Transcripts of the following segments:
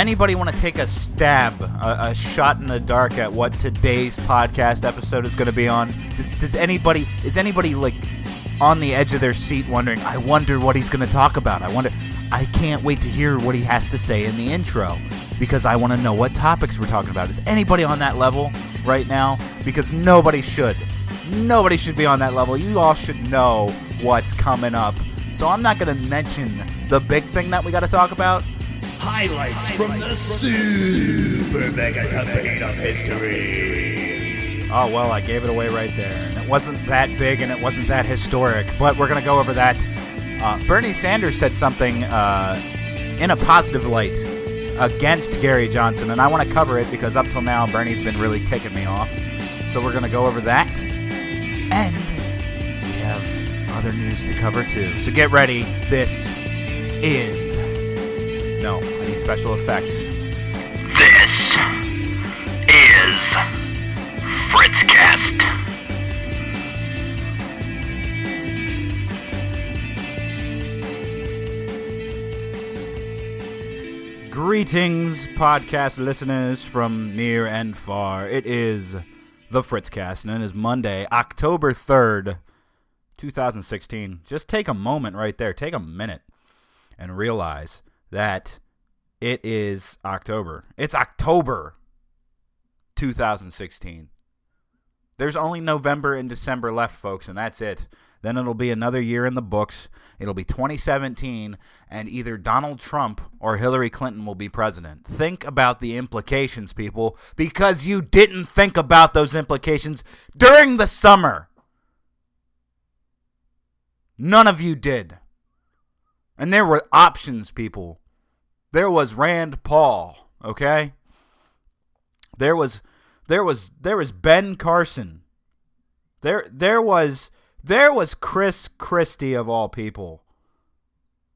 anybody want to take a stab, a, a, shot in the dark at what today's podcast episode is going to be on? Does, does anybody is anybody like on the edge of their seat wondering? I wonder what he's going to talk about. I wonder. I can't wait to hear what he has to say in the intro because I want to know what topics we're talking about. Is anybody on that level right now? Because nobody should. Nobody should be on that level. You all should know what's coming up. So I'm not going to mention the big thing that we got to talk about. Highlights from the super mega debate of history. Oh, well, I gave it away right there. And it wasn't that big and it wasn't that historic, but we're going to go over that. Uh, Bernie Sanders said something uh, in a positive light against Gary Johnson, and I want to cover it because up till now, Bernie's been really ticking me off. So we're going to go over that. And we have other news to cover too. So get ready. This is no, I need special effects. This is Fritzcast. Greetings, podcast listeners from near and far. It is the Fritzcast, and it is Monday, October 3rd, 2016. Just take a moment right there, take a minute, and realize that it is October. It's October 2016. There's only November and December left, folks, and that's it. Then it'll be another year in the books. It'll be 2017, and either Donald Trump or Hillary Clinton will be president. Think about the implications, people, because you didn't think about those implications during the summer. None of you did. And there were options, people. There was Rand Paul, okay? There was there was there was Ben Carson. There there was there was Chris Christie of all people.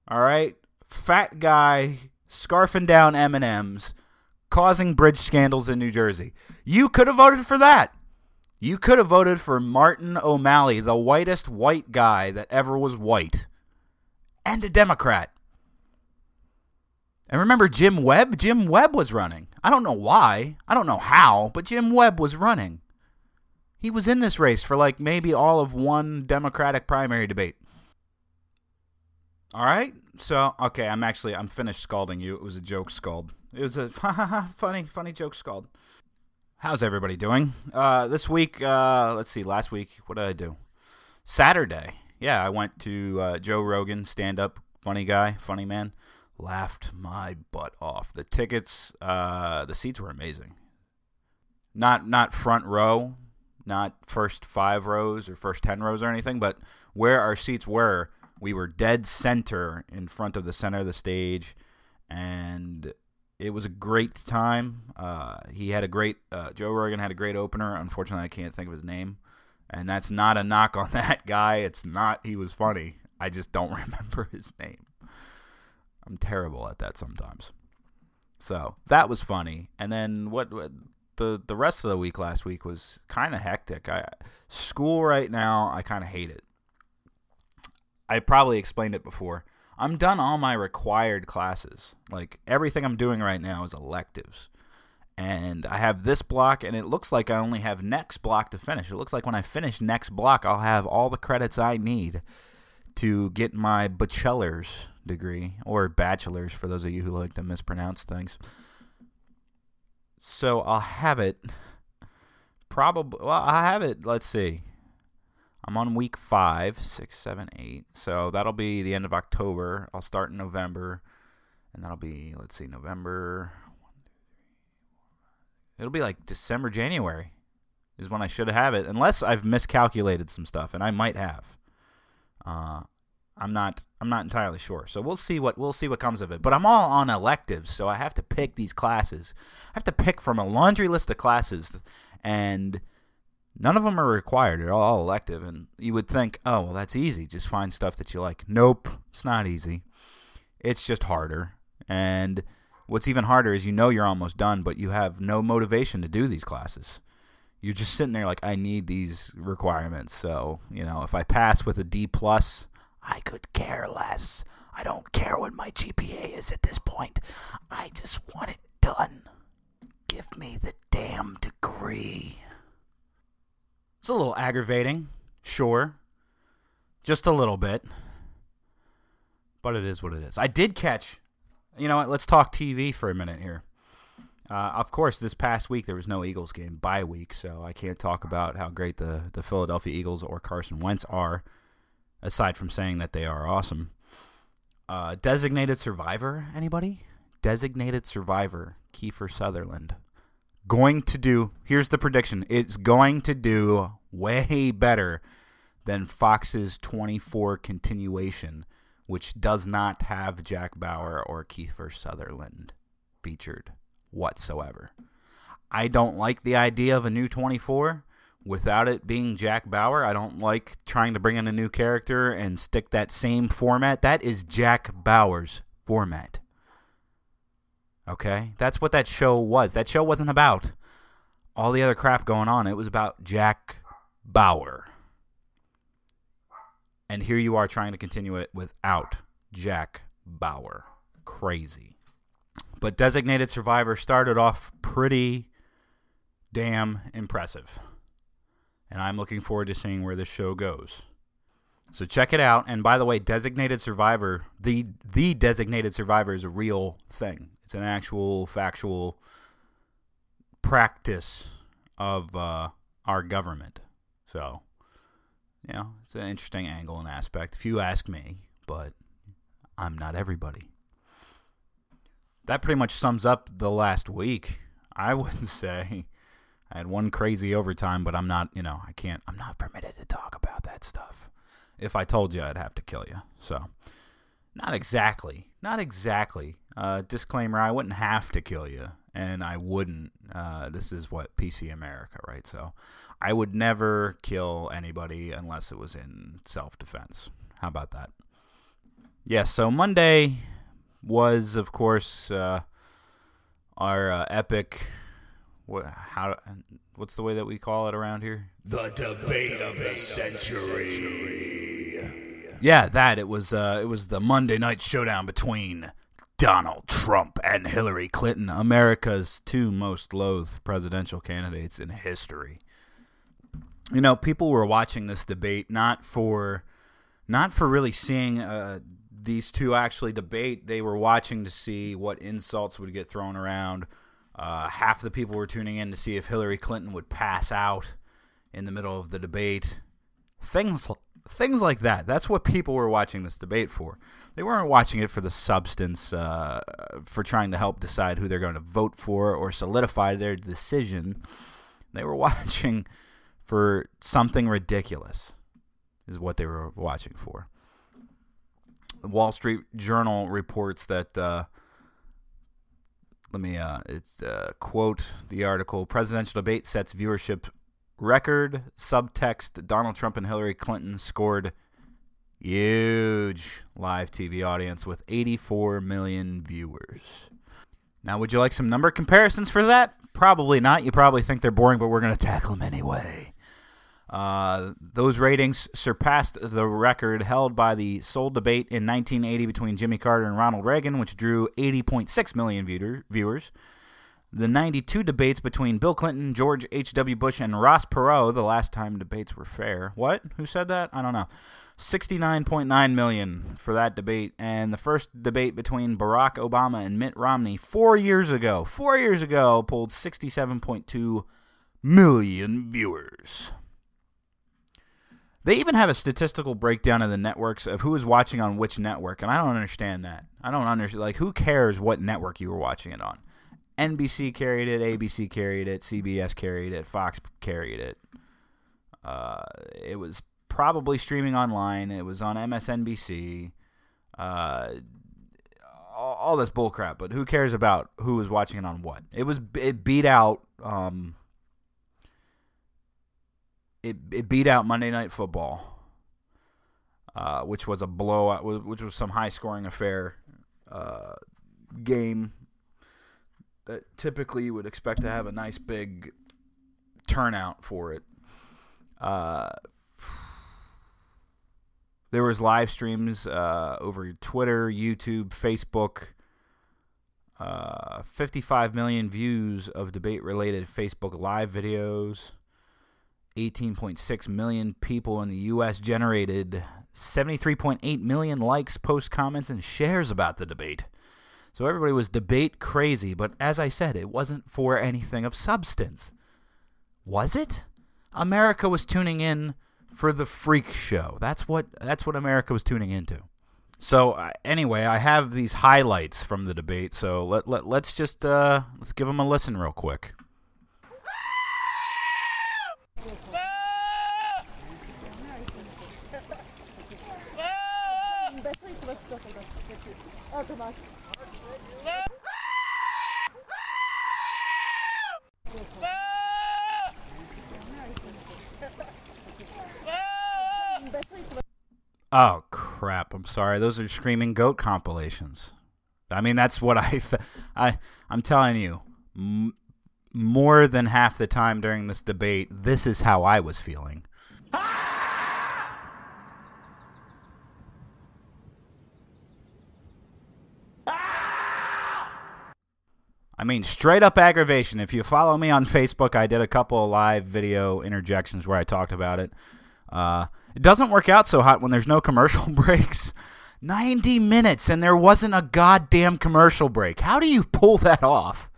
All right? Fat guy scarfing down M&Ms, causing bridge scandals in New Jersey. You could have voted for that. You could have voted for Martin O'Malley, the whitest white guy that ever was white and a Democrat. And remember Jim Webb? Jim Webb was running. I don't know why. I don't know how, but Jim Webb was running. He was in this race for like maybe all of one Democratic primary debate. All right? So, okay, I'm actually I'm finished scalding you. It was a joke scald. It was a funny funny joke scald. How's everybody doing? Uh this week uh let's see, last week what did I do? Saturday yeah, I went to uh, Joe Rogan, stand up, funny guy, funny man. Laughed my butt off. The tickets, uh, the seats were amazing. Not not front row, not first five rows or first ten rows or anything, but where our seats were, we were dead center in front of the center of the stage, and it was a great time. Uh, he had a great uh, Joe Rogan had a great opener. Unfortunately, I can't think of his name. And that's not a knock on that guy. It's not he was funny. I just don't remember his name. I'm terrible at that sometimes. So that was funny. And then what, what the the rest of the week last week was kind of hectic. I school right now, I kind of hate it. I probably explained it before. I'm done all my required classes. Like everything I'm doing right now is electives and I have this block, and it looks like I only have next block to finish. It looks like when I finish next block, I'll have all the credits I need to get my bachelor's degree, or bachelor's for those of you who like to mispronounce things. So I'll have it probably, well, I have it, let's see. I'm on week five, six, seven, eight. So that'll be the end of October. I'll start in November, and that'll be, let's see, November It'll be like December, January is when I should have it, unless I've miscalculated some stuff, and I might have. Uh, I'm not. I'm not entirely sure. So we'll see what we'll see what comes of it. But I'm all on electives, so I have to pick these classes. I have to pick from a laundry list of classes, and none of them are required. They're all elective, and you would think, oh well, that's easy. Just find stuff that you like. Nope, it's not easy. It's just harder, and What's even harder is you know you're almost done, but you have no motivation to do these classes. You're just sitting there like, I need these requirements. So, you know, if I pass with a D plus, I could care less. I don't care what my GPA is at this point. I just want it done. Give me the damn degree. It's a little aggravating, sure. Just a little bit. But it is what it is. I did catch. You know what? Let's talk TV for a minute here. Uh, of course, this past week there was no Eagles game bye week, so I can't talk about how great the, the Philadelphia Eagles or Carson Wentz are, aside from saying that they are awesome. Uh, designated survivor, anybody? Designated survivor, Kiefer Sutherland. Going to do, here's the prediction it's going to do way better than Fox's 24 continuation, which does not have Jack Bauer or Kiefer Sutherland featured whatsoever. I don't like the idea of a new 24 without it being Jack Bauer. I don't like trying to bring in a new character and stick that same format. That is Jack Bauer's format. Okay? That's what that show was. That show wasn't about all the other crap going on. It was about Jack Bauer. And here you are trying to continue it without Jack Bauer. Crazy. But Designated Survivor started off pretty damn impressive. And I'm looking forward to seeing where this show goes. So check it out. And by the way, Designated Survivor, the the Designated Survivor is a real thing. It's an actual factual practice of uh, our government. So, you know, it's an interesting angle and aspect, if you ask me. But I'm not everybody that pretty much sums up the last week. I would say I had one crazy overtime, but I'm not, you know, I can't, I'm not permitted to talk about that stuff. If I told you, I'd have to kill you. So, not exactly. Not exactly. Uh, disclaimer I wouldn't have to kill you, and I wouldn't. Uh, this is what PC America, right? So, I would never kill anybody unless it was in self defense. How about that? Yes, yeah, so Monday was, of course, uh, our uh, epic. What? How? What's the way that we call it around here? The debate of the century. Yeah, that it was. Uh, it was the Monday night showdown between Donald Trump and Hillary Clinton, America's two most loathed presidential candidates in history. You know, people were watching this debate not for, not for really seeing uh, these two actually debate. They were watching to see what insults would get thrown around. Uh, half the people were tuning in to see if Hillary Clinton would pass out in the middle of the debate. Things things like that. That's what people were watching this debate for. They weren't watching it for the substance, uh, for trying to help decide who they're going to vote for or solidify their decision. They were watching for something ridiculous, is what they were watching for. Wall Street Journal reports that. Uh, let me uh, it's uh, quote the article: Presidential debate sets viewership record. Subtext: Donald Trump and Hillary Clinton scored huge live TV audience with 84 million viewers. Now, would you like some number comparisons for that? Probably not. You probably think they're boring, but we're going to tackle them anyway. Uh, those ratings surpassed the record held by the sole debate in 1980 between Jimmy Carter and Ronald Reagan, which drew 80.6 million viewer, viewers. The 92 debates between Bill Clinton, George H.W. Bush, and Ross Perot, the last time debates were fair. What? Who said that? I don't know. 69.9 million for that debate. And the first debate between Barack Obama and Mitt Romney four years ago, four years ago, pulled 67.2 million viewers. They even have a statistical breakdown of the networks of who is watching on which network, and I don't understand that. I don't understand. Like, who cares what network you were watching it on? NBC carried it, ABC carried it, CBS carried it, Fox carried it. Uh, it was probably streaming online. It was on MSNBC. Uh, all, this bullcrap, but who cares about who was watching it on what? It was it beat out um, it, it beat out Monday Night Football, uh, which was a blowout, which was some high scoring affair uh, game that typically you would expect to have a nice big turnout for it. Uh, There was live streams uh, over Twitter, YouTube, Facebook. Uh, 55 million views of debate-related Facebook live videos. 18.6 million people in the U.S. generated 73.8 million likes, posts, comments, and shares about the debate. So everybody was debate crazy, but as I said, it wasn't for anything of substance. Was it? America was tuning in for the freak show. That's what that's what America was tuning into. So uh, anyway, I have these highlights from the debate. So let, let let's just uh, let's give them a listen real quick. Oh crap! I'm sorry. Those are screaming goat compilations. I mean, that's what I, th- I, I'm telling you. M- more than half the time during this debate, this is how I was feeling. I mean, straight up aggravation. If you follow me on Facebook, I did a couple of live video interjections where I talked about it. Uh, it doesn't work out so hot when there's no commercial breaks. 90 minutes and there wasn't a goddamn commercial break. How do you pull that off?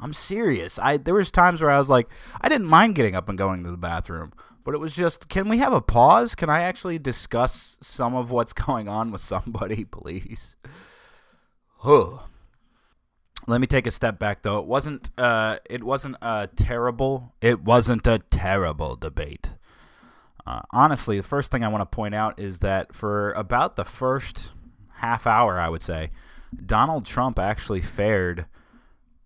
I'm serious. I there was times where I was like, I didn't mind getting up and going to the bathroom, but it was just, can we have a pause? Can I actually discuss some of what's going on with somebody, please? Huh. Let me take a step back though. It wasn't uh it wasn't a terrible it wasn't a terrible debate. Uh, honestly, the first thing I want to point out is that for about the first half hour, I would say, Donald Trump actually fared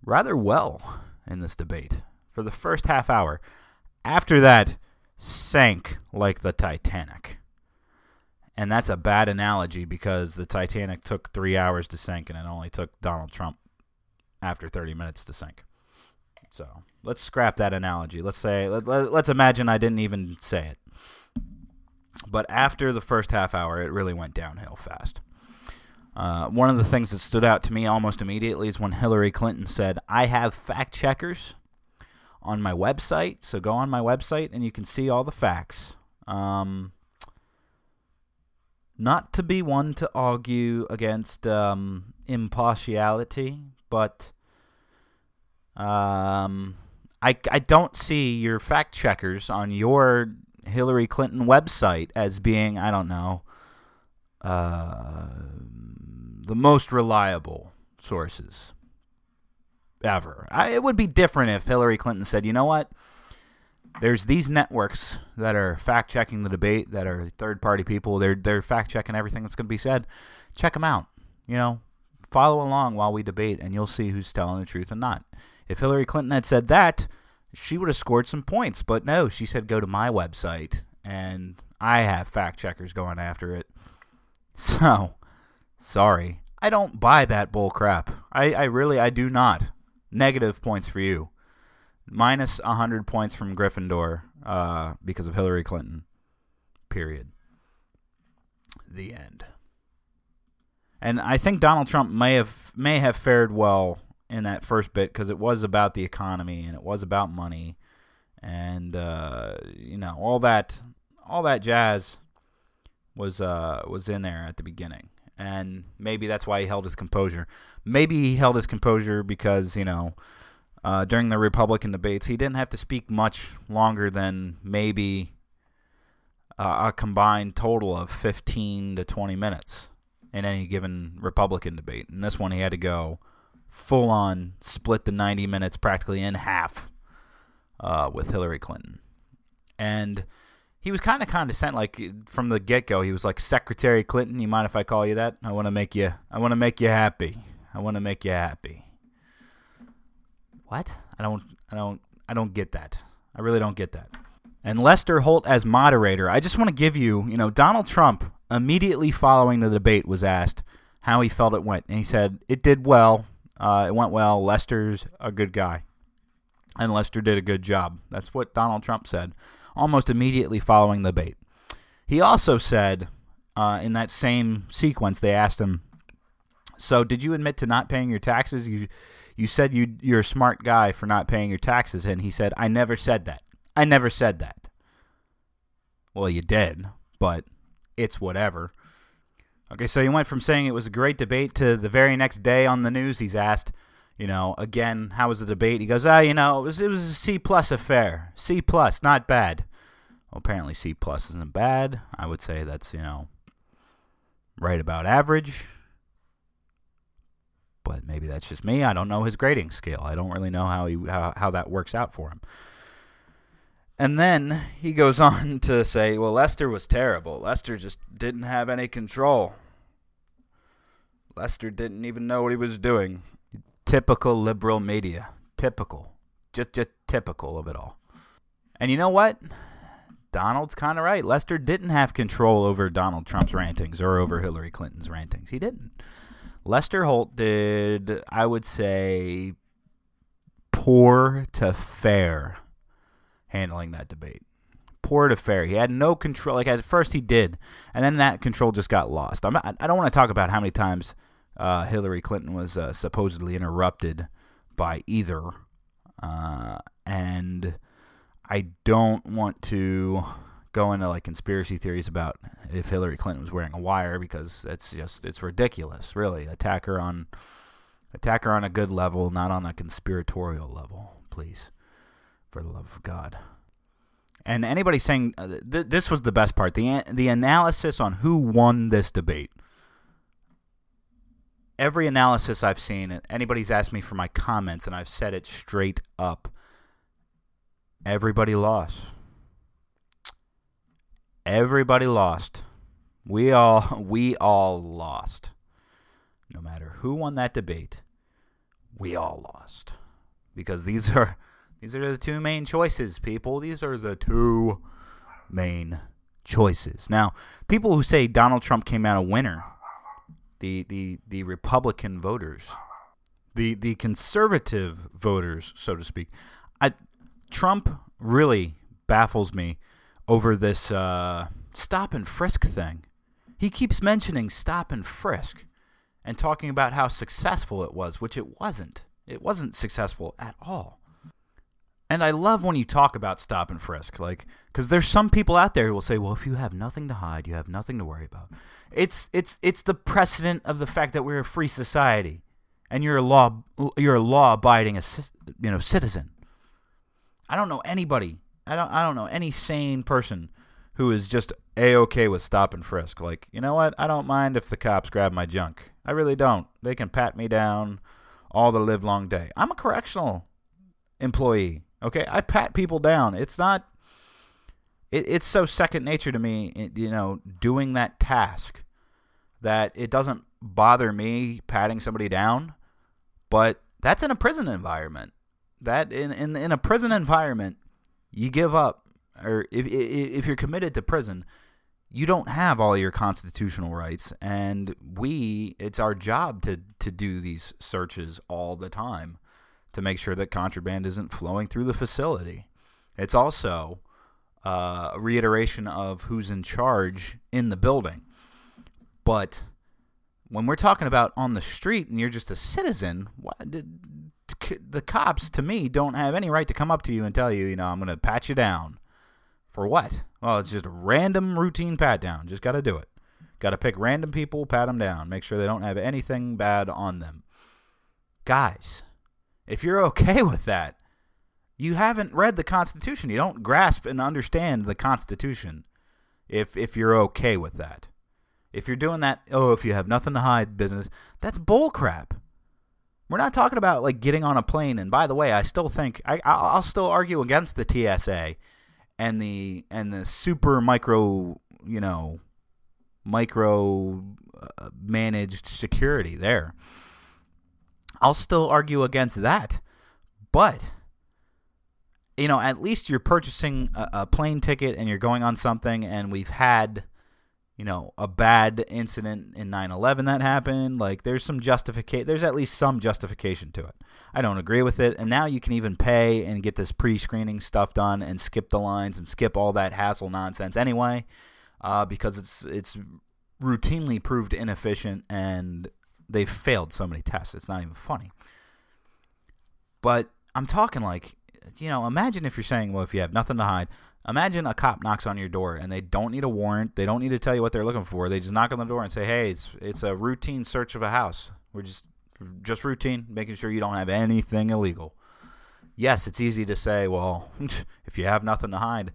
rather well in this debate for the first half hour. After that, sank like the Titanic. And that's a bad analogy because the Titanic took three hours to sink and it only took Donald Trump after 30 minutes to sink. So let's scrap that analogy. Let's say, let, let, let's imagine I didn't even say it. But after the first half hour, it really went downhill fast. Uh, one of the things that stood out to me almost immediately is when Hillary Clinton said, I have fact checkers on my website. So go on my website and you can see all the facts. Um, not to be one to argue against um, impartiality, but um, I, I don't see your fact checkers on your Hillary Clinton website as being, I don't know, uh, the most reliable sources ever. I, it would be different if Hillary Clinton said, you know what? There's these networks that are fact checking the debate, that are third party people. They're they're fact checking everything that's going to be said. Check them out. You know, follow along while we debate, and you'll see who's telling the truth and not. If Hillary Clinton had said that, she would have scored some points. But no, she said go to my website, and I have fact checkers going after it. So, sorry. I don't buy that bull crap. I, I really, I do not. Negative points for you. Minus 100 points from Gryffindor uh, because of Hillary Clinton. Period. The end. And I think Donald Trump may have may have fared well in that first bit because it was about the economy and it was about money. And uh, you know all that all that jazz was uh, was in there at the beginning. And maybe that's why he held his composure. Maybe he held his composure because you know uh, during the Republican debates he didn't have to speak much longer than maybe uh, a combined total of 15 to 20 minutes in any given Republican debate. In this one, he had to go full on split the 90 minutes practically in half uh, with Hillary Clinton. And he was kind of condescending, like from the get go. He was like, "Secretary Clinton, you mind if I call you that? I want to make you, I want to make you happy. I want to make you happy." What? I don't, I don't, I don't get that. I really don't get that. And Lester Holt as moderator. I just want to give you, you know, Donald Trump immediately following the debate was asked how he felt it went, and he said it did well. Uh, it went well. Lester's a good guy. And Lester did a good job. That's what Donald Trump said almost immediately following the debate. He also said uh, in that same sequence, they asked him, "So, did you admit to not paying your taxes? You you said you you're a smart guy for not paying your taxes." And he said, "I never said that. I never said that." Well, you did, but it's whatever. Okay, so he went from saying it was a great debate to the very next day on the news, he's asked, you know, again, how was the debate? He goes, ah, you know, it was it was a C plus affair. C plus, not bad. Well, apparently C plus isn't bad. I would say that's you know, right about average. But maybe that's just me. I don't know his grading scale. I don't really know how he how, how that works out for him. And then he goes on to say, well, Lester was terrible. Lester just didn't have any control. Lester didn't even know what he was doing. Typical liberal media. Typical. Just just typical of it all. And you know what? Donald's kind of right. Lester didn't have control over Donald Trump's rantings or over Hillary Clinton's rantings. He didn't. Lester Holt did, I would say, poor to fair handling that debate. Poor to fair. He had no control. Like at first he did, and then that control just got lost. I'm not, I don't want to talk about how many times uh, Hillary Clinton was uh, supposedly interrupted by either, uh, and I don't want to go into like conspiracy theories about if Hillary Clinton was wearing a wire because it's just it's ridiculous. Really, attack her on attack her on a good level, not on a conspiratorial level, please, for the love of God. And anybody saying uh, th- this was the best part the the analysis on who won this debate. Every analysis I've seen, anybody's asked me for my comments, and I've said it straight up. Everybody lost. Everybody lost. We all we all lost. No matter who won that debate, we all lost. Because these are these are the two main choices, people. These are the two main choices. Now, people who say Donald Trump came out a winner, the the the Republican voters, the the conservative voters, so to speak, I Trump really baffles me over this uh, stop and frisk thing. He keeps mentioning stop and frisk and talking about how successful it was, which it wasn't. It wasn't successful at all. And I love when you talk about stop and frisk, like, because there's some people out there who will say, "Well, if you have nothing to hide, you have nothing to worry about." It's it's it's the precedent of the fact that we're a free society, and you're a law you're a law abiding you know citizen. I don't know anybody. I don't. I don't know any sane person who is just a okay with stop and frisk. Like, you know what? I don't mind if the cops grab my junk. I really don't. They can pat me down all the live long day. I'm a correctional employee. Okay, I pat people down. It's not. It, it's so second nature to me. Eh, you know, doing that task that it doesn't bother me patting somebody down. But that's in a prison environment that in, in in a prison environment, you give up, or if if you're committed to prison, you don't have all your constitutional rights, and we it's our job to to do these searches all the time to make sure that contraband isn't flowing through the facility. It's also uh, a reiteration of who's in charge in the building, but when we're talking about on the street and you're just a citizen, the cops, to me, don't have any right to come up to you and tell you, you know, I'm going to pat you down. For what? Well, it's just a random routine pat down. Just got to do it. Got to pick random people, pat them down, make sure they don't have anything bad on them. Guys, if you're okay with that, you haven't read the Constitution. You don't grasp and understand the Constitution if if you're okay with that. If you're doing that, oh, if you have nothing to hide business, that's bullcrap. We're not talking about like getting on a plane. And by the way, I still think I I'll still argue against the TSA and the and the super micro you know micro uh, managed security there. I'll still argue against that, but you know at least you're purchasing a, a plane ticket and you're going on something, and we've had you know, a bad incident in 9/11 that happened. Like there's some justification there's at least some justification to it. I don't agree with it. And now you can even pay and get this pre-screening stuff done and skip the lines and skip all that hassle nonsense anyway. Uh, because it's it's routinely proved inefficient and they've failed so many tests. It's not even funny. But I'm talking like, you know, imagine if you're saying, well, if you have nothing to hide, imagine a cop knocks on your door and they don't need a warrant. They don't need to tell you what they're looking for. They just knock on the door and say, hey, it's it's a routine search of a house. We're just just routine, making sure you don't have anything illegal. Yes, it's easy to say, well, if you have nothing to hide,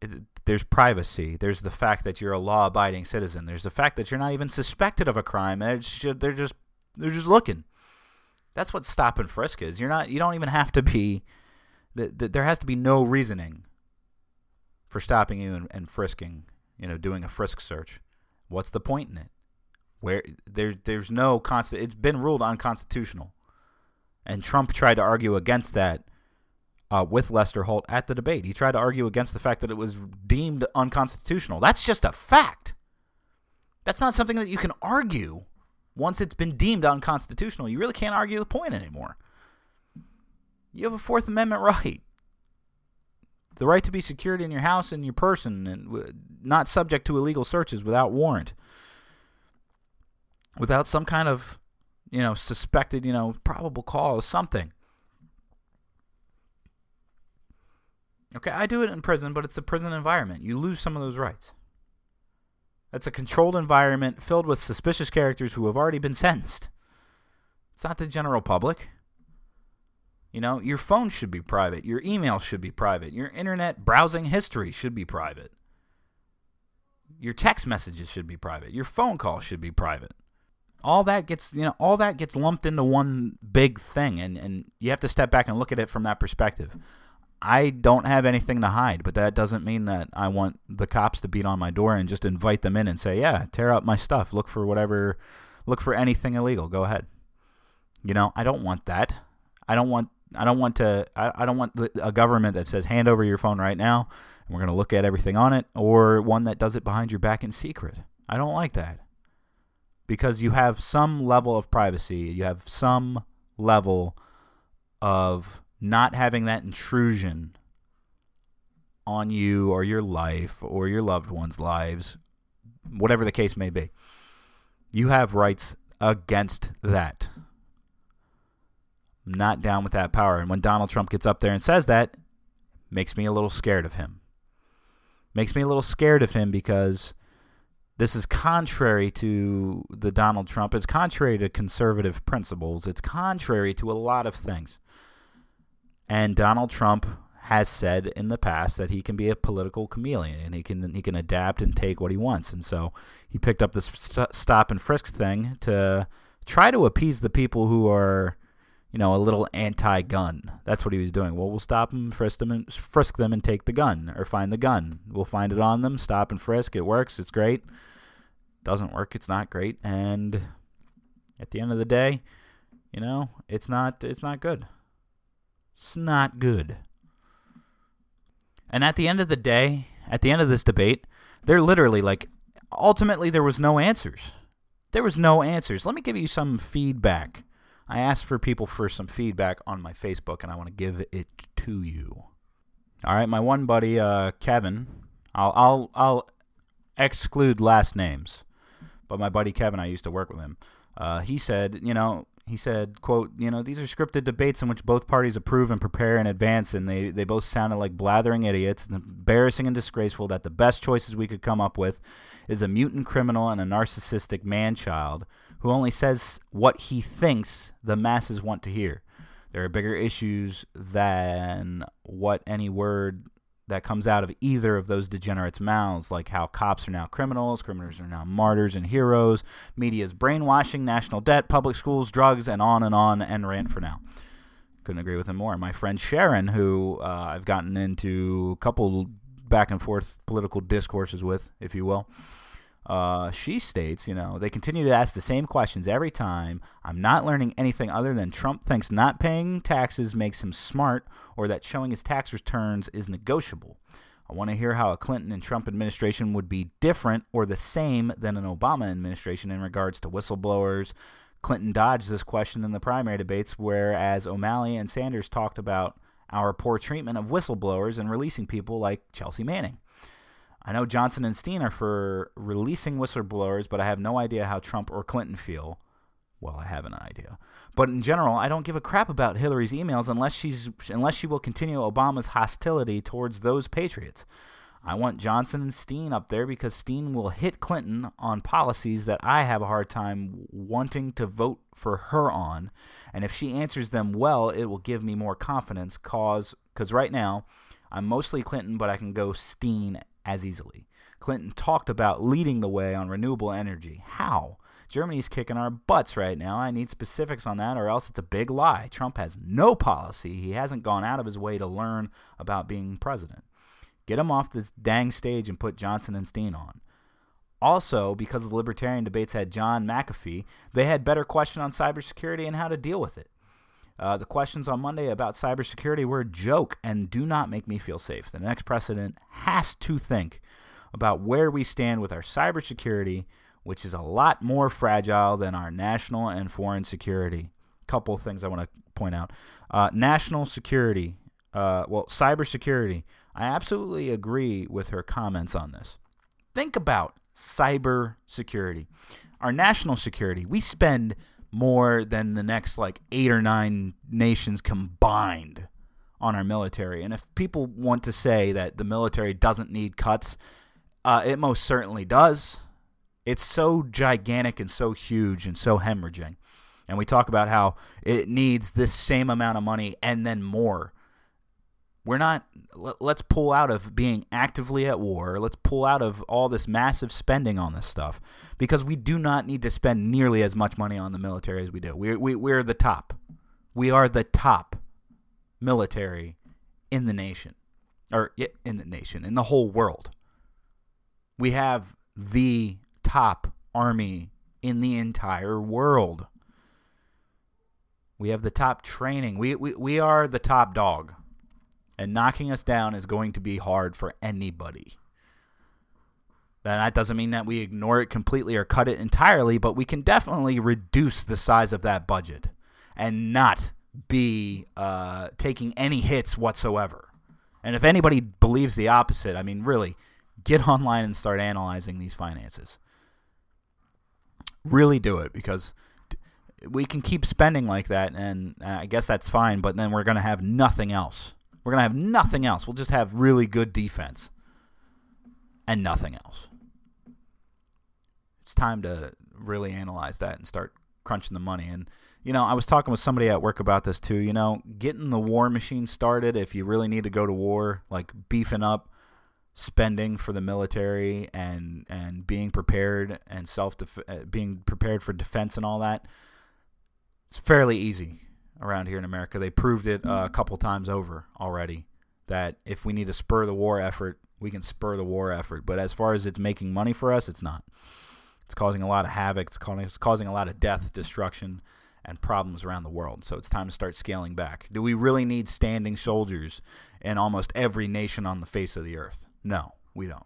it, there's privacy. There's the fact that you're a law-abiding citizen. There's the fact that you're not even suspected of a crime. Just, they're just they're just looking. That's what stop and frisk is. You're not. You don't even have to be. There has to be no reasoning for stopping you and, and frisking. You know, doing a frisk search. What's the point in it? Where there, there's no constant. It's been ruled unconstitutional, and Trump tried to argue against that uh, with Lester Holt at the debate. He tried to argue against the fact that it was deemed unconstitutional. That's just a fact. That's not something that you can argue once it's been deemed unconstitutional. You really can't argue the point anymore. You have a Fourth Amendment right. The right to be secured in your house and your person and not subject to illegal searches without warrant. Without some kind of, you know, suspected, you know, probable cause, something. Okay, I do it in prison, but it's a prison environment. You lose some of those rights. That's a controlled environment filled with suspicious characters who have already been sentenced. It's not the general public. You know, your phone should be private. Your email should be private. Your internet browsing history should be private. Your text messages should be private. Your phone calls should be private. All that gets, you know, all that gets lumped into one big thing and and you have to step back and look at it from that perspective. I don't have anything to hide, but that doesn't mean that I want the cops to beat on my door and just invite them in and say, "Yeah, tear up my stuff. Look for whatever, look for anything illegal. Go ahead." You know, I don't want that. I don't want. I don't want to. I, I don't want the, a government that says, "Hand over your phone right now, and we're going to look at everything on it," or one that does it behind your back in secret. I don't like that because you have some level of privacy. You have some level of not having that intrusion on you or your life or your loved ones' lives, whatever the case may be. You have rights against that. I'm not down with that power. And when Donald Trump gets up there and says that, makes me a little scared of him. Makes me a little scared of him because this is contrary to the Donald Trump. It's contrary to conservative principles. It's contrary to a lot of things. And Donald Trump has said in the past that he can be a political chameleon and he can he can adapt and take what he wants. And so he picked up this st- stop and frisk thing to try to appease the people who are, you know, a little anti-gun. That's what he was doing. Well, we'll stop them, frisk them, and frisk them, and take the gun or find the gun. We'll find it on them. Stop and frisk. It works. It's great. Doesn't work. It's not great. And at the end of the day, you know, it's not it's not good. It's not good. And at the end of the day, at the end of this debate, they're literally like, ultimately, there was no answers. There was no answers. Let me give you some feedback. I asked for people for some feedback on my Facebook, and I want to give it to you. All right, my one buddy, uh, Kevin. I'll I'll I'll exclude last names, but my buddy Kevin, I used to work with him. Uh, he said, you know, he said, quote, you know, these are scripted debates in which both parties approve and prepare in advance, and they, they both sounded like blathering idiots. Embarrassing and disgraceful that the best choices we could come up with is a mutant criminal and a narcissistic man-child who only says what he thinks the masses want to hear. There are bigger issues than what any word that comes out of either of those degenerates' mouths, like how cops are now criminals, criminals are now martyrs and heroes, media's brainwashing, national debt, public schools, drugs, and on and on, and rant for now. Couldn't agree with him more. My friend Sharon, who uh, I've gotten into a couple back and forth political discourses with, if you will, uh, she states, you know, they continue to ask the same questions every time. I'm not learning anything other than Trump thinks not paying taxes makes him smart or that showing his tax returns is negotiable. I want to hear how a Clinton and Trump administration would be different or the same than an Obama administration in regards to whistleblowers. Clinton dodged this question in the primary debates, whereas O'Malley and Sanders talked about our poor treatment of whistleblowers and releasing people like Chelsea Manning. I know Johnson and Steen are for releasing whistleblowers, but I have no idea how Trump or Clinton feel. Well, I have an idea. But in general, I don't give a crap about Hillary's emails unless she's unless she will continue Obama's hostility towards those patriots. I want Johnson and Steen up there because Steen will hit Clinton on policies that I have a hard time wanting to vote for her on. And if she answers them well, it will give me more confidence cause cuz right now I'm mostly Clinton, but I can go Steen as easily. Clinton talked about leading the way on renewable energy. How? Germany's kicking our butts right now. I need specifics on that, or else it's a big lie. Trump has no policy. He hasn't gone out of his way to learn about being president. Get him off this dang stage and put Johnson and Steen on. Also, because the libertarian debates had John McAfee, they had better question on cybersecurity and how to deal with it. Uh, the questions on Monday about cybersecurity were a joke and do not make me feel safe. The next president has to think about where we stand with our cybersecurity, which is a lot more fragile than our national and foreign security. Couple things I want to point out. Uh, national security, uh, well, cybersecurity. I absolutely agree with her comments on this. Think about cybersecurity. Our national security, we spend more than the next like eight or nine nations combined on our military. And if people want to say that the military doesn't need cuts, uh, it most certainly does. It's so gigantic and so huge and so hemorrhaging. And we talk about how it needs this same amount of money and then more. We're not, let's pull out of being actively at war. Let's pull out of all this massive spending on this stuff because we do not need to spend nearly as much money on the military as we do. We're, we, we're the top. We are the top military in the nation, or in the nation, in the whole world. We have the top army in the entire world. We have the top training. We, we, we are the top dog. And knocking us down is going to be hard for anybody. That doesn't mean that we ignore it completely or cut it entirely, but we can definitely reduce the size of that budget and not be uh, taking any hits whatsoever. And if anybody believes the opposite, I mean, really, get online and start analyzing these finances really do it because we can keep spending like that, and uh, I guess that's fine. But then we're going to have nothing else. We're going to have nothing else. We'll just have really good defense and nothing else. It's time to really analyze that and start crunching the money. And, you know, I was talking with somebody at work about this too. You know, getting the war machine started if you really need to go to war, like beefing up spending for the military and and being prepared and self uh, being prepared for defense and all that it's fairly easy around here in America. They proved it uh, a couple times over already that if we need to spur the war effort, we can spur the war effort. But as far as it's making money for us, it's not. It's causing a lot of havoc. It's causing, it's causing a lot of death, destruction, and problems around the world. So it's time to start scaling back. Do we really need standing soldiers in almost every nation on the face of the earth? No, we don't.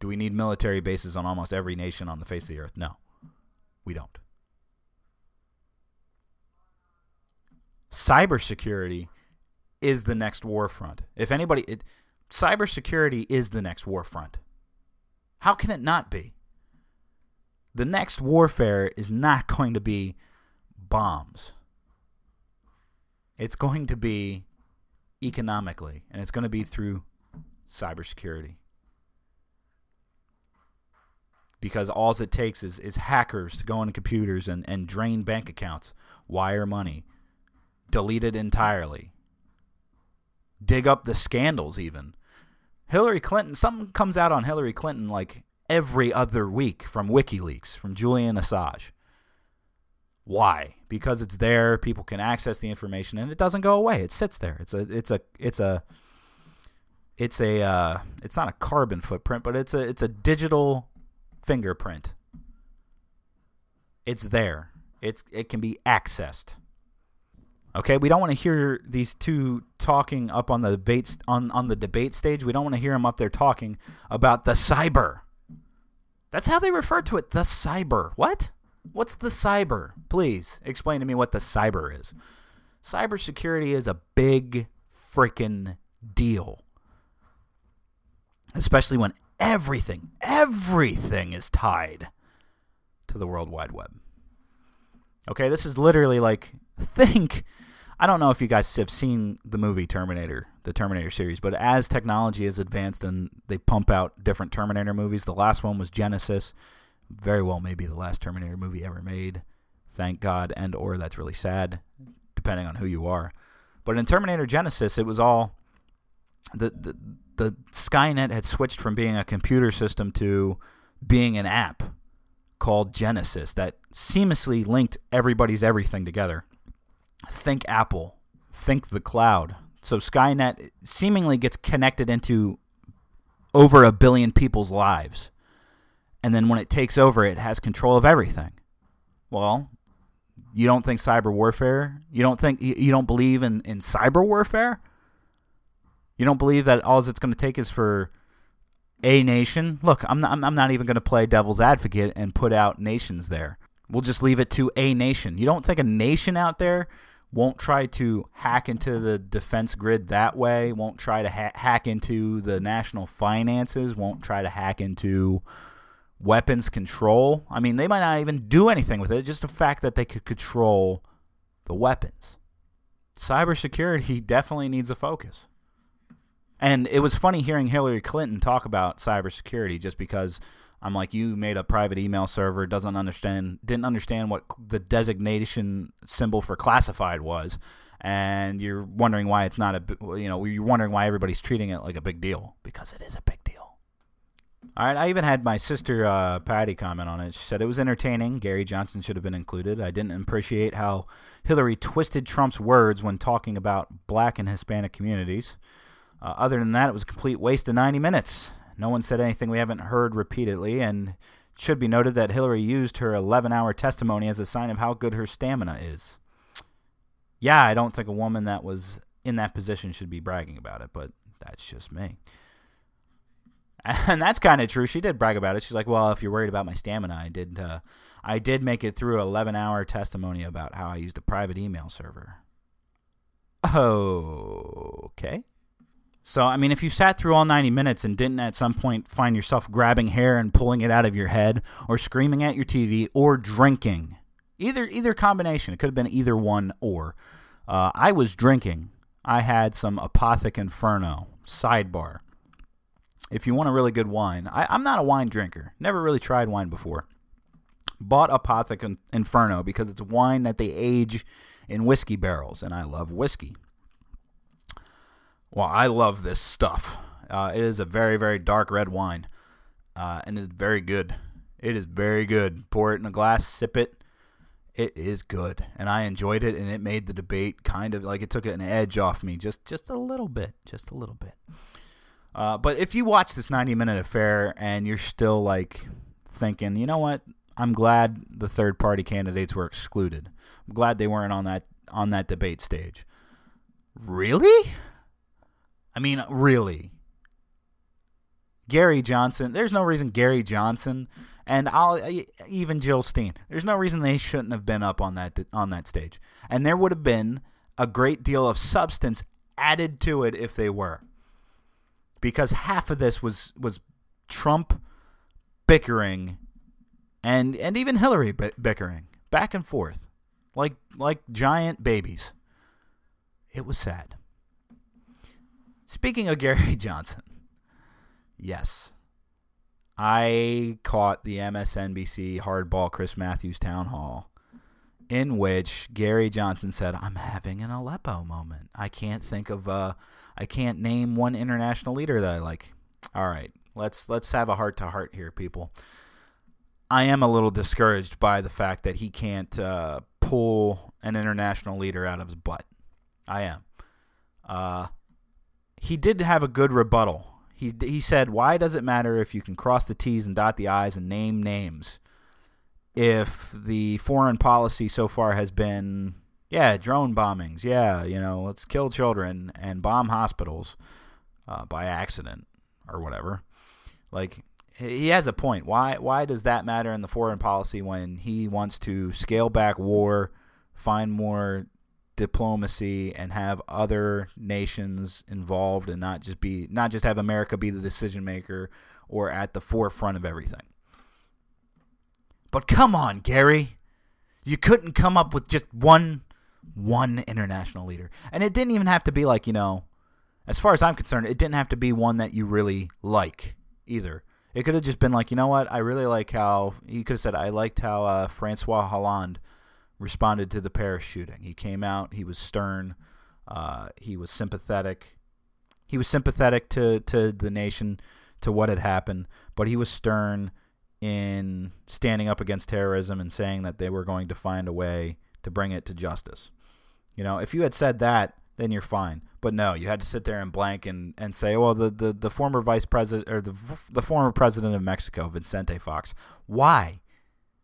Do we need military bases on almost every nation on the face of the earth? No, we don't. Cybersecurity is the next war front. If anybody, it, cybersecurity is the next war front. How can it not be? The next warfare is not going to be bombs. It's going to be economically, and it's going to be through cybersecurity. Because all it takes is, is hackers to go into computers and, and drain bank accounts, wire money, delete it entirely, dig up the scandals, even. Hillary Clinton, something comes out on Hillary Clinton like every other week from WikiLeaks, from Julian Assange. Why? Because it's there, people can access the information, and it doesn't go away. It sits there. It's a, it's a, it's a it's a uh, it's not a carbon footprint, but it's a it's a digital fingerprint. It's there. It's it can be accessed. Okay, we don't want to hear these two talking up on the debate on on the debate stage. We don't want to hear them up there talking about the cyber. That's how they refer to it, the cyber. What? What's the cyber? Please explain to me what the cyber is. Cybersecurity is a big freaking deal. especially when everything, everything is tied to the World Wide Web. Okay, this is literally like think. I don't know if you guys have seen the movie Terminator, the Terminator series, but as technology has advanced and they pump out different Terminator movies, the last one was Genisys. Very well, maybe the last Terminator movie ever made. Thank God, and or that's really sad, depending on who you are. But in Terminator Genisys, it was all the the, the Skynet had switched from being a computer system to being an app called Genisys that seamlessly linked everybody's everything together. Think Apple, think the cloud. So Skynet seemingly gets connected into over a billion people's lives. And then when it takes over, it has control of everything. Well, you don't think cyber warfare? You don't think you don't believe in, in cyber warfare? You don't believe that all it's going to take is for a nation? Look, I'm not, I'm not even going to play devil's advocate and put out nations there. We'll just leave it to a nation. You don't think a nation out there won't try to hack into the defense grid that way, won't try to ha- hack into the national finances, won't try to hack into weapons control. I mean, they might not even do anything with it, just the fact that they could control the weapons. Cybersecurity definitely needs a focus. And it was funny hearing Hillary Clinton talk about cybersecurity just because I'm like, you made a private email server, doesn't understand, didn't understand what the designation symbol for classified was, and you're wondering why it's not a, you know, you're wondering why everybody's treating it like a big deal because it is a big deal. All right, I even had my sister uh, Patty comment on it. She said it was entertaining. Gary Johnson should have been included. I didn't appreciate how Hillary twisted Trump's words when talking about black and Hispanic communities. Uh, other than that, it was a complete waste of 90 minutes. No one said anything we haven't heard repeatedly, and it should be noted that Hillary used her 11 hour testimony as a sign of how good her stamina is. Yeah, I don't think a woman that was in that position should be bragging about it, but that's just me. And that's kind of true. She did brag about it. She's like, "Well, if you're worried about my stamina, I did. Uh, I did make it through 11 hour testimony about how I used a private email server." Okay. So, I mean, if you sat through all 90 minutes and didn't at some point find yourself grabbing hair and pulling it out of your head, or screaming at your TV, or drinking, either either combination, it could have been either one or. Uh, I was drinking. I had some Apothic Inferno sidebar. If you want a really good wine, I, I'm not a wine drinker. Never really tried wine before. Bought Apothic Inferno because it's wine that they age in whiskey barrels, and I love whiskey. Well, I love this stuff. Uh, it is a very, very dark red wine, uh, and it's very good. It is very good. Pour it in a glass, sip it. It is good, and I enjoyed it, and it made the debate kind of like it took an edge off me, just just a little bit, just a little bit. Uh, but if you watch this 90 minute affair and you're still like thinking, you know what, I'm glad the third party candidates were excluded. I'm glad they weren't on that on that debate stage. Really? I mean, really. Gary Johnson, there's no reason Gary Johnson and I'll even Jill Stein. There's no reason they shouldn't have been up on that on that stage. And there would have been a great deal of substance added to it if they were. Because half of this was was Trump bickering and and even Hillary bickering back and forth like like giant babies. It was sad. Speaking of Gary Johnson, yes, I caught the MSNBC hardball Chris Matthews town hall in which Gary Johnson said, "I'm having an Aleppo moment. I can't think of uh I can't name one international leader that I like." All right, let's let's have a heart to heart here, people. I am a little discouraged by the fact that he can't uh, pull an international leader out of his butt. I am. Uh, he did have a good rebuttal. He he said, "Why does it matter if you can cross the T's and dot the I's and name names? If the foreign policy so far has been, yeah, drone bombings, yeah, you know, let's kill children and bomb hospitals uh, by accident or whatever. Like he has a point. Why why does that matter in the foreign policy when he wants to scale back war, find more diplomacy and have other nations involved and not just be not just have America be the decision maker or at the forefront of everything. But come on, Gary. You couldn't come up with just one one international leader. And it didn't even have to be like, you know, as far as I'm concerned, it didn't have to be one that you really like either. It could have just been like, you know what? I really like how he could have said, I liked how uh, Francois Hollande responded to the Paris shooting. He came out, he was stern, uh, he was sympathetic. He was sympathetic to, to the nation, to what had happened, but he was stern in standing up against terrorism and saying that they were going to find a way to bring it to justice. You know, if you had said that, then you're fine. But no, you had to sit there and blank and, and say, well, the, the, the former vice president or the the former president of Mexico, Vicente Fox. Why?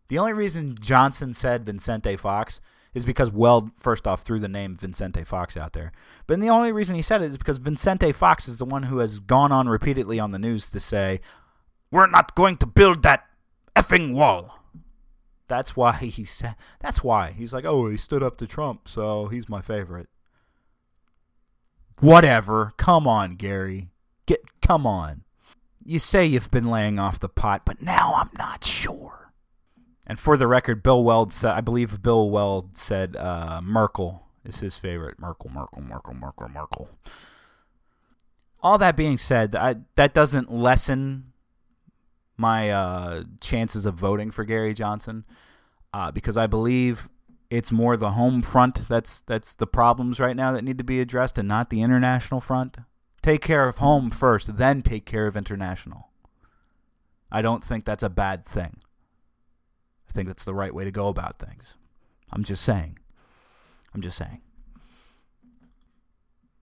The only reason Johnson said Vincente Fox is because Weld first off threw the name Vincente Fox out there. But the only reason he said it is because Vincente Fox is the one who has gone on repeatedly on the news to say, "We're not going to build that effing wall." That's why he said. That's why he's like, "Oh, he stood up to Trump, so he's my favorite." Whatever. Come on, Gary. Get come on. You say you've been laying off the pot, but now I'm not sure. And for the record, Bill Weld said, I believe Bill Weld said uh, Merkel is his favorite. Merkel, Merkel, Merkel, Merkel, Merkel. All that being said, I, that doesn't lessen my uh, chances of voting for Gary Johnson uh, because I believe it's more the home front that's that's the problems right now that need to be addressed and not the international front. Take care of home first, then take care of international. I don't think that's a bad thing. I think that's the right way to go about things. I'm just saying. I'm just saying.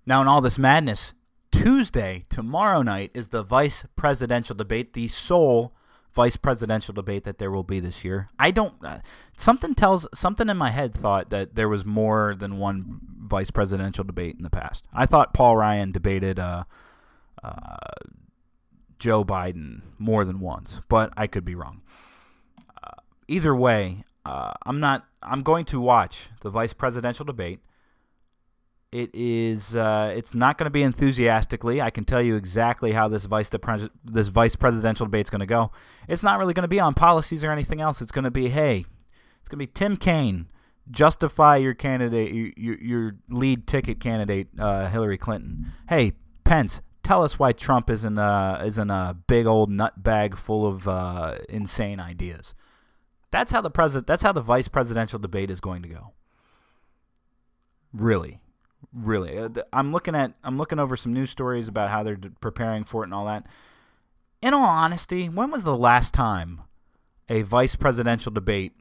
Now, in all this madness, Tuesday, tomorrow night, is the vice presidential debate, the sole vice presidential debate that there will be this year. I don't. Uh, something tells something in my head thought that there was more than one vice presidential debate in the past. I thought Paul Ryan debated uh, uh, Joe Biden more than once, but I could be wrong. Either way, uh, I'm not. I'm going to watch the vice presidential debate. It is. Uh, it's not going to be enthusiastically. I can tell you exactly how this vice pres- this vice presidential debate is going to go. It's not really going to be on policies or anything else. It's going to be, hey, it's going to be Tim Kaine. Justify your candidate, your your lead ticket candidate, uh, Hillary Clinton. Hey, Pence, tell us why Trump isn't uh, isn't a big old nut bag full of uh, insane ideas. That's how the president. That's how the vice presidential debate is going to go. Really, really. Uh, I'm looking at I'm looking over some news stories about how they're preparing for it and all that. In all honesty, when was the last time a vice presidential debate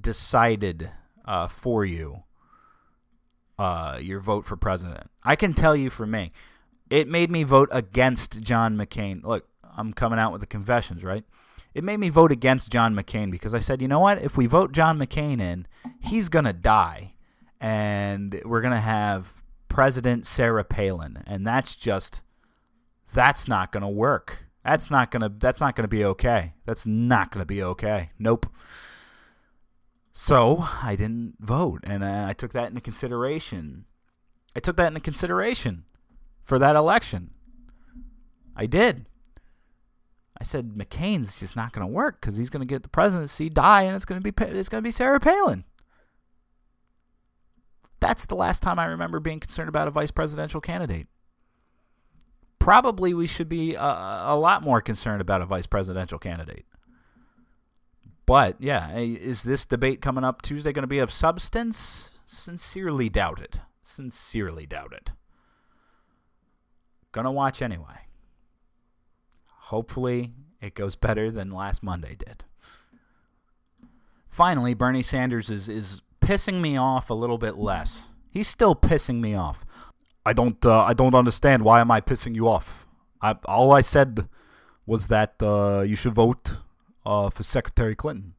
decided uh, for you uh, your vote for president? I can tell you for me, it made me vote against John McCain. Look, I'm coming out with the confessions, right? It made me vote against John McCain because I said, you know what? If we vote John McCain in, he's going to die. And we're going to have President Sarah Palin, and that's just that's not going to work. That's not going to that's not going to be okay. That's not going to be okay. Nope. So, I didn't vote and I took that into consideration. I took that into consideration for that election. I did. I said McCain's just not going to work because he's going to get the presidency, die, and it's going to be it's going to be Sarah Palin. That's the last time I remember being concerned about a vice presidential candidate. Probably we should be a, a lot more concerned about a vice presidential candidate. But yeah, is this debate coming up Tuesday going to be of substance? Sincerely doubt it. Sincerely doubt it. Gonna watch anyway. Hopefully, it goes better than last Monday did. Finally, Bernie Sanders is, is pissing me off a little bit less. He's still pissing me off. I don't uh, I don't understand why am I pissing you off? I, all I said was that uh, you should vote uh, for Secretary Clinton.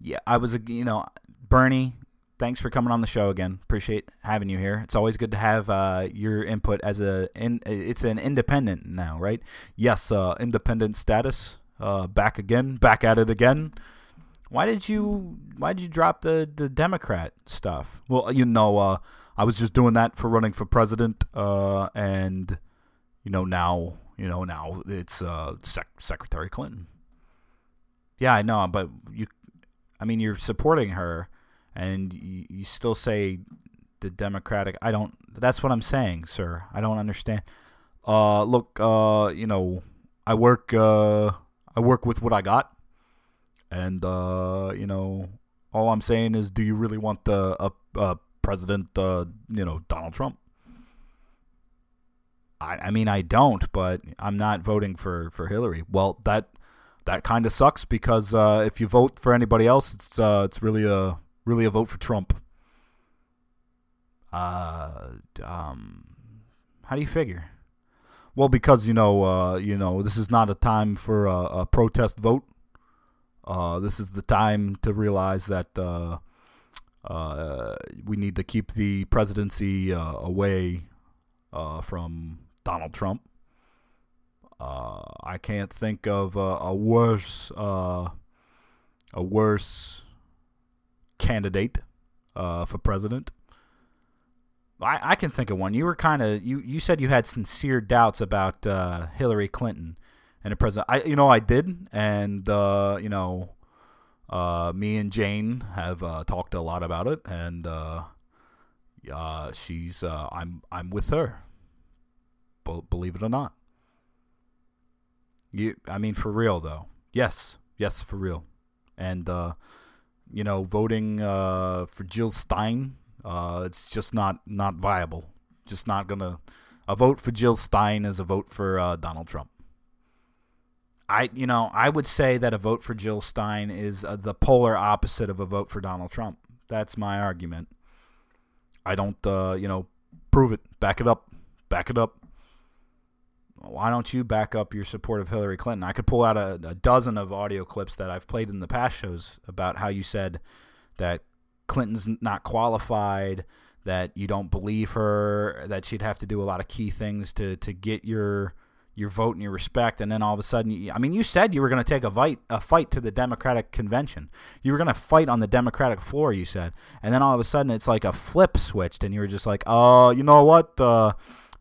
Yeah, I was a you know Bernie. Thanks for coming on the show again. Appreciate having you here. It's always good to have uh, your input as a. In, it's an independent now, right? Yes, uh, independent status. Uh, back again, back at it again. Why did you Why did you drop the the Democrat stuff? Well, you know, uh, I was just doing that for running for president, uh, and you know now, you know now it's uh, Sec- Secretary Clinton. Yeah, I know, but you, I mean, you're supporting her, and you, you still say the Democratic. I don't. That's what I'm saying, sir. I don't understand. Uh, look, uh, you know, I work. Uh, I work with what I got, and uh, you know, all I'm saying is, do you really want the uh, uh, President, uh, you know, Donald Trump? I, I mean, I don't, but I'm not voting for for Hillary. Well, that that kind of sucks because uh, if you vote for anybody else, it's uh, it's really a really a vote for Trump. Uh, um, how do you figure? Well, because you know, uh, you know, this is not a time for a, a protest vote. Uh, this is the time to realize that uh, uh, we need to keep the presidency uh, away uh, from Donald Trump. Uh, I can't think of a worse a worse candidate uh, for president. I, I can think of one. You were kind of you, you said you had sincere doubts about uh, Hillary Clinton and the president. I you know I did, and uh, you know, uh, me and Jane have uh, talked a lot about it, and uh, uh, she's uh, I'm I'm with her. Be- believe it or not. You, I mean, for real though. Yes, yes, for real. And uh, you know, voting uh, for Jill Stein, uh, it's just not not viable. Just not gonna. A vote for Jill Stein is a vote for uh, Donald Trump. I, you know, I would say that a vote for Jill Stein is uh, the polar opposite of a vote for Donald Trump. That's my argument. I don't, uh, you know, prove it, back it up, back it up why don't you back up your support of Hillary Clinton? I could pull out a, a, dozen of audio clips that I've played in the past shows about how you said that Clinton's not qualified, that you don't believe her, that she'd have to do a lot of key things to to get your your vote and your respect, and then all of a sudden, you, I mean, you said you were going to take a fight a fight to the Democratic convention. You were going to fight on the Democratic floor. You said, and then all of a sudden, it's like a flip switched, and you were just like, oh, you know what? Uh,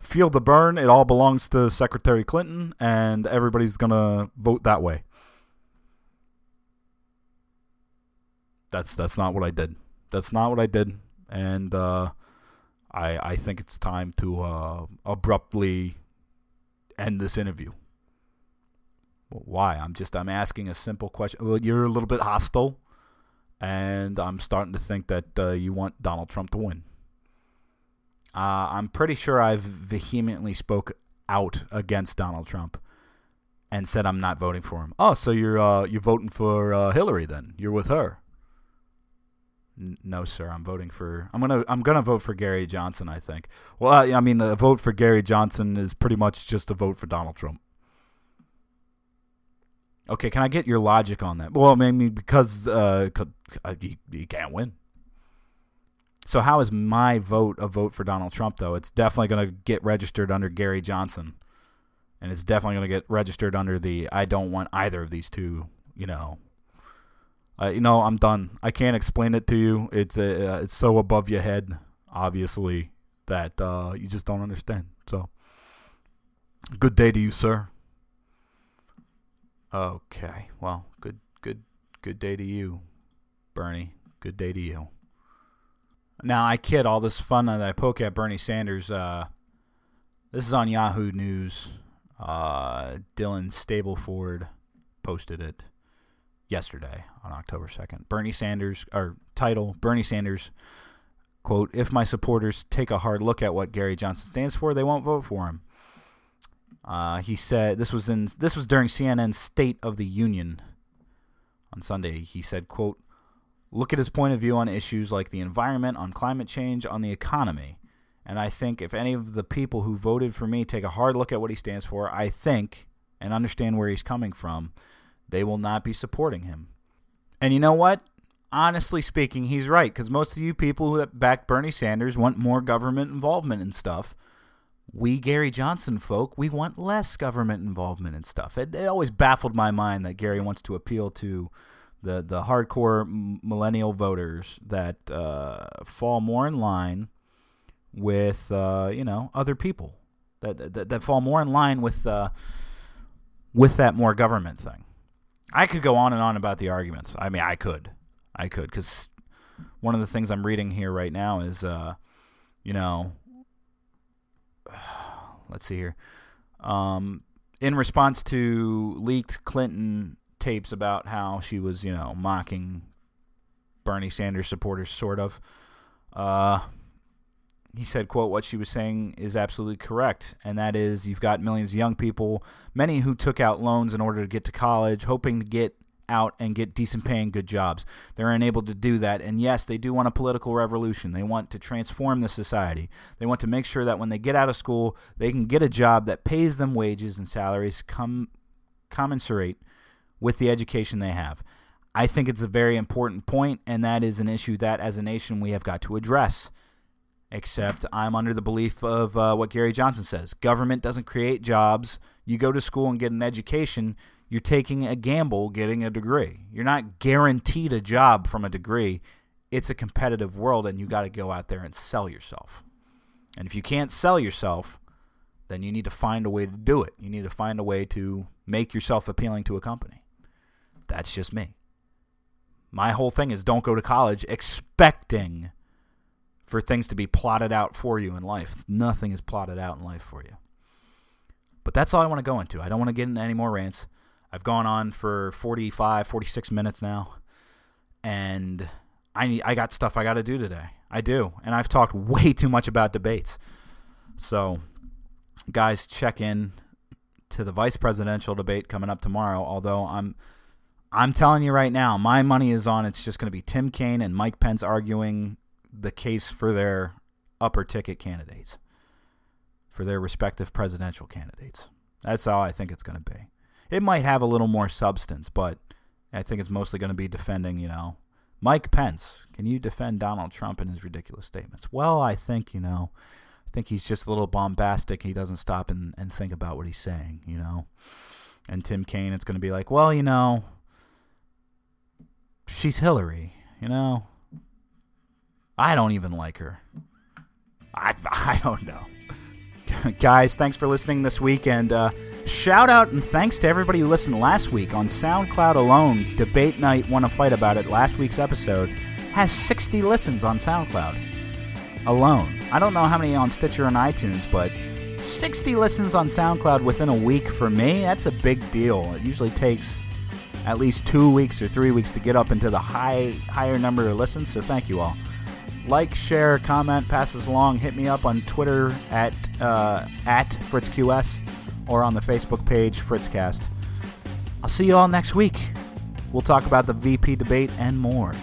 feel the burn. It all belongs to Secretary Clinton, and everybody's gonna vote that way. That's that's not what I did. That's not what I did, and uh, I I think it's time to uh, abruptly end this interview. Why? I'm just I'm asking a simple question. Well, you're a little bit hostile, and I'm starting to think that uh, you want Donald Trump to win. Uh, I'm pretty sure I've vehemently spoke out against Donald Trump and said I'm not voting for him. Oh, so you're uh, you're voting for uh, Hillary then? You're with her? N- no, sir. I'm voting for. I'm gonna I'm gonna vote for Gary Johnson. I think. Well, I, I mean, a vote for Gary Johnson is pretty much just a vote for Donald Trump. Okay, can I get your logic on that? Well, I mean, because uh, you, you can't win. So how is my vote a vote for Donald Trump though? It's definitely going to get registered under Gary Johnson. And it's definitely going to get registered under the I don't want either of these two, you know. Uh, you know, I'm done. I can't explain it to you. It's uh, it's so above your head, obviously, that uh, you just don't understand. So, good day to you, sir. Okay. Well, good good good day to you, Bernie. Good day to you. Now I kid all this fun that I poke at Bernie Sanders. Uh, this is on Yahoo News. Uh, Dylan Stableford posted it yesterday on October second. Bernie Sanders, or title Bernie Sanders, quote: "If my supporters take a hard look at what Gary Johnson stands for, they won't vote for him." Uh, he said this was in this was during CNN's State of the Union on Sunday. He said, "quote." Look at his point of view on issues like the environment, on climate change, on the economy. And I think if any of the people who voted for me take a hard look at what he stands for, I think, and understand where he's coming from, they will not be supporting him. And you know what? Honestly speaking, he's right, because most of you people who back Bernie Sanders want more government involvement and stuff. We, Gary Johnson folk, we want less government involvement and stuff. It, it always baffled my mind that Gary wants to appeal to the the hardcore millennial voters that uh, fall more in line with uh, you know other people that, that that fall more in line with uh, with that more government thing. I could go on and on about the arguments. I mean, I could, I could, because one of the things I'm reading here right now is, uh, you know, let's see here. Um, in response to leaked Clinton tapes about how she was, you know, mocking Bernie Sanders supporters, sort of. Uh, he said, quote, what she was saying is absolutely correct, and that is you've got millions of young people, many who took out loans in order to get to college, hoping to get out and get decent paying good jobs. They're unable to do that. And yes, they do want a political revolution. They want to transform the society. They want to make sure that when they get out of school, they can get a job that pays them wages and salaries come commensurate with the education they have. I think it's a very important point, and that is an issue that as a nation we have got to address. Except I'm under the belief of uh, what Gary Johnson says government doesn't create jobs. You go to school and get an education, you're taking a gamble getting a degree. You're not guaranteed a job from a degree. It's a competitive world, and you got to go out there and sell yourself. And if you can't sell yourself, then you need to find a way to do it. You need to find a way to make yourself appealing to a company. That's just me. My whole thing is don't go to college expecting for things to be plotted out for you in life. Nothing is plotted out in life for you. But that's all I want to go into. I don't want to get into any more rants. I've gone on for 45, 46 minutes now. And I need, I got stuff I got to do today. I do. And I've talked way too much about debates. So, guys, check in to the vice presidential debate coming up tomorrow, although I'm I'm telling you right now, my money is on it's just going to be Tim Kaine and Mike Pence arguing the case for their upper ticket candidates, for their respective presidential candidates. That's how I think it's going to be. It might have a little more substance, but I think it's mostly going to be defending, you know, Mike Pence. Can you defend Donald Trump and his ridiculous statements? Well, I think, you know, I think he's just a little bombastic. He doesn't stop and, and think about what he's saying, you know. And Tim Kaine, it's going to be like, well, you know, she's Hillary, you know. I don't even like her. I, I don't know. Guys, thanks for listening this week. And uh, shout out and thanks to everybody who listened last week on SoundCloud alone. Debate Night Want to Fight About It, last week's episode, has 60 listens on SoundCloud alone. I don't know how many on Stitcher and iTunes, but 60 listens on SoundCloud within a week for me, that's a big deal. It usually takes at least two weeks or three weeks to get up into the high higher number of listens, so thank you all like, share, comment, pass this along. Hit me up on Twitter at uh, at FritzQS or on the Facebook page Fritzcast. I'll see you all next week. We'll talk about the VP debate and more.